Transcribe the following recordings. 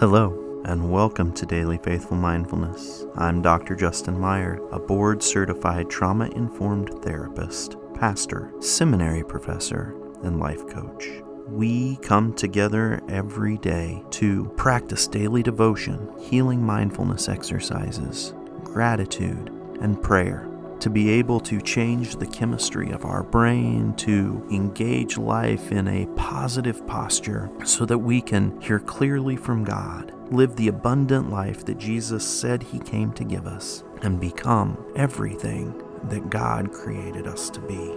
Hello, and welcome to Daily Faithful Mindfulness. I'm Dr. Justin Meyer, a board certified trauma informed therapist, pastor, seminary professor, and life coach. We come together every day to practice daily devotion, healing mindfulness exercises, gratitude, and prayer to be able to change the chemistry of our brain, to engage life in a positive posture so that we can hear clearly from God, live the abundant life that Jesus said He came to give us, and become everything that God created us to be.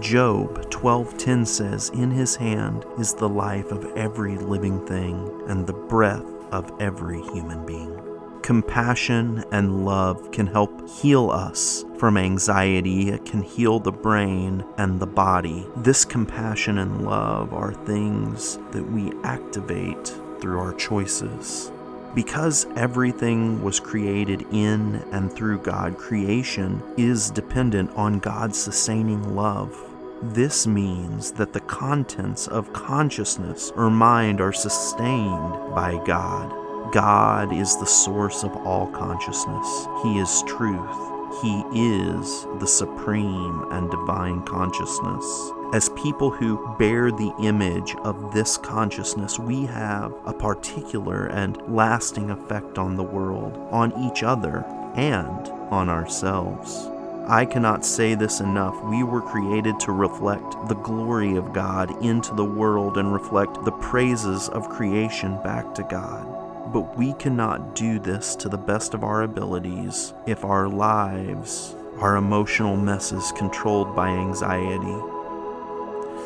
Job 12:10 says, "In his hand is the life of every living thing and the breath of every human being." Compassion and love can help heal us from anxiety. It can heal the brain and the body. This compassion and love are things that we activate through our choices. Because everything was created in and through God, creation is dependent on God's sustaining love. This means that the contents of consciousness or mind are sustained by God. God is the source of all consciousness. He is truth. He is the supreme and divine consciousness. As people who bear the image of this consciousness, we have a particular and lasting effect on the world, on each other, and on ourselves. I cannot say this enough. We were created to reflect the glory of God into the world and reflect the praises of creation back to God. But we cannot do this to the best of our abilities if our lives are emotional messes controlled by anxiety.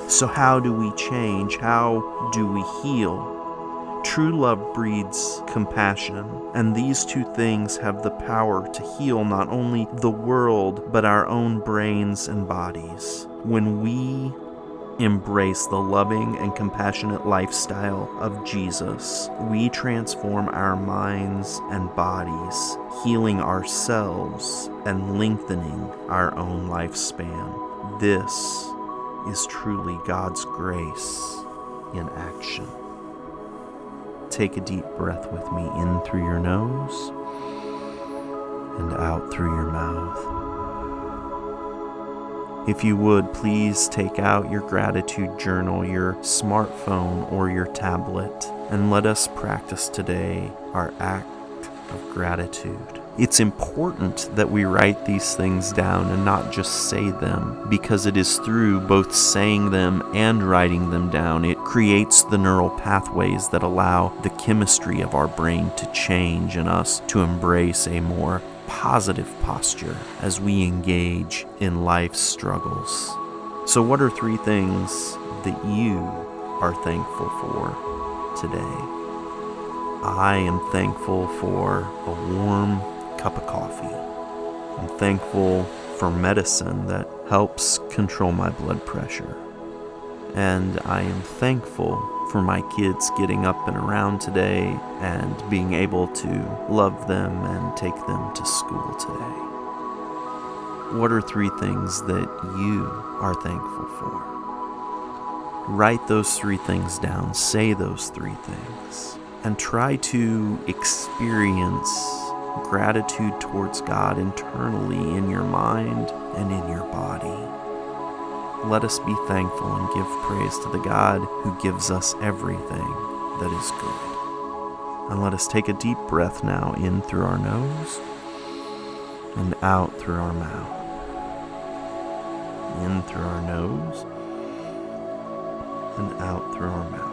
So, how do we change? How do we heal? True love breeds compassion, and these two things have the power to heal not only the world, but our own brains and bodies. When we embrace the loving and compassionate lifestyle of Jesus, we transform our minds and bodies, healing ourselves and lengthening our own lifespan. This is truly God's grace in action. Take a deep breath with me in through your nose and out through your mouth. If you would, please take out your gratitude journal, your smartphone, or your tablet, and let us practice today our act of gratitude. It's important that we write these things down and not just say them, because it is through both saying them and writing them down it creates the neural pathways that allow the chemistry of our brain to change and us to embrace a more positive posture as we engage in life's struggles. So, what are three things that you are thankful for today? I am thankful for a warm cup of coffee. I'm thankful for medicine that helps control my blood pressure. And I am thankful for my kids getting up and around today and being able to love them and take them to school today. What are three things that you are thankful for? Write those three things down, say those three things, and try to experience gratitude towards God internally in your mind and in your body let us be thankful and give praise to the God who gives us everything that is good. And let us take a deep breath now in through our nose and out through our mouth. In through our nose and out through our mouth.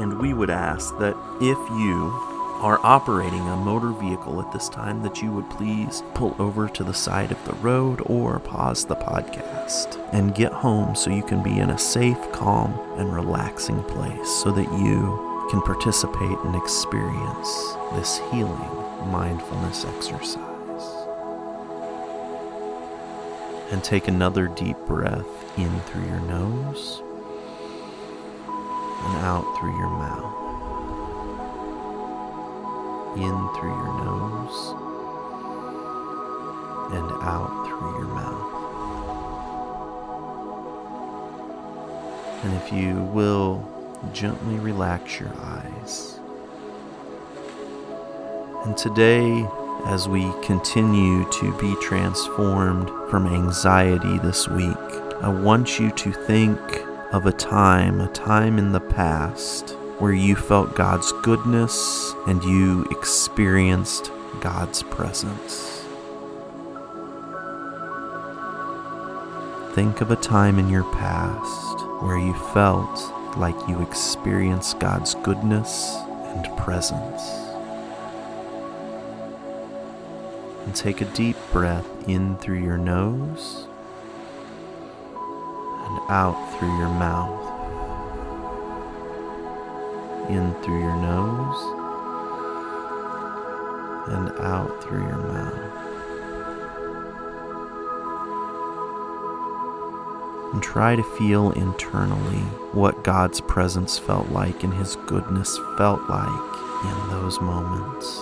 And we would ask that if you are operating a motor vehicle at this time, that you would please pull over to the side of the road or pause the podcast and get home so you can be in a safe, calm, and relaxing place so that you can participate and experience this healing mindfulness exercise. And take another deep breath in through your nose and out through your mouth in through your nose and out through your mouth. And if you will gently relax your eyes. And today, as we continue to be transformed from anxiety this week, I want you to think of a time, a time in the past, where you felt God's goodness and you experienced God's presence. Think of a time in your past where you felt like you experienced God's goodness and presence. And take a deep breath in through your nose and out through your mouth. In through your nose and out through your mouth. And try to feel internally what God's presence felt like and His goodness felt like in those moments.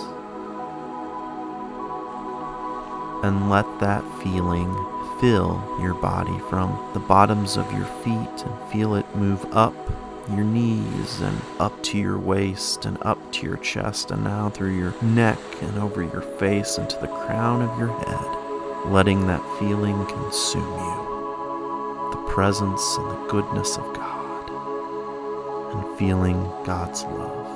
And let that feeling fill your body from the bottoms of your feet and feel it move up your knees and up to your waist and up to your chest and now through your neck and over your face and to the crown of your head, letting that feeling consume you. The presence and the goodness of God and feeling God's love.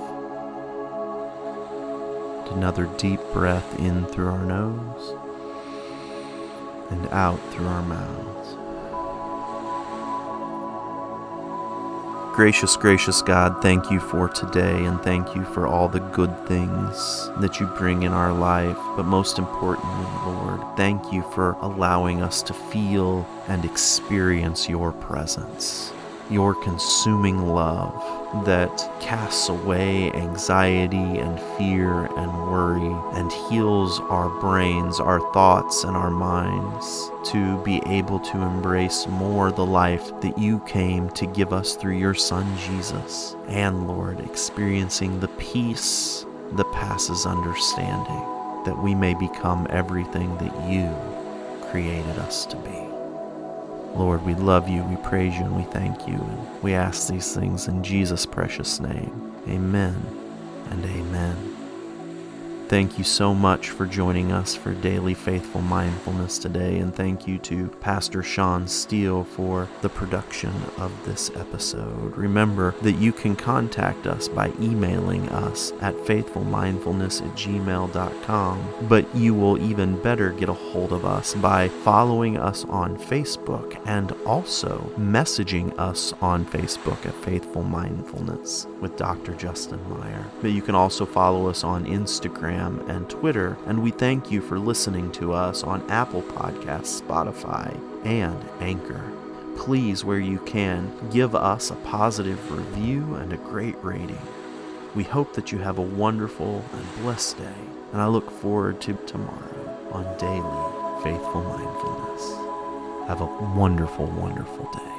Another deep breath in through our nose and out through our mouths. Gracious, gracious God, thank you for today and thank you for all the good things that you bring in our life. But most importantly, Lord, thank you for allowing us to feel and experience your presence your consuming love that casts away anxiety and fear and worry and heals our brains, our thoughts, and our minds to be able to embrace more the life that you came to give us through your Son Jesus. And Lord, experiencing the peace that passes understanding, that we may become everything that you created us to be. Lord, we love you, we praise you, and we thank you. And we ask these things in Jesus' precious name. Amen and amen. Thank you so much for joining us for Daily Faithful Mindfulness today, and thank you to Pastor Sean Steele for the production of this episode. Remember that you can contact us by emailing us at faithfulmindfulness at gmail.com, but you will even better get a hold of us by following us on Facebook and also messaging us on Facebook at Faithful Mindfulness with Dr. Justin Meyer. But you can also follow us on Instagram Instagram and Twitter, and we thank you for listening to us on Apple Podcasts, Spotify, and Anchor. Please, where you can, give us a positive review and a great rating. We hope that you have a wonderful and blessed day, and I look forward to tomorrow on Daily Faithful Mindfulness. Have a wonderful, wonderful day.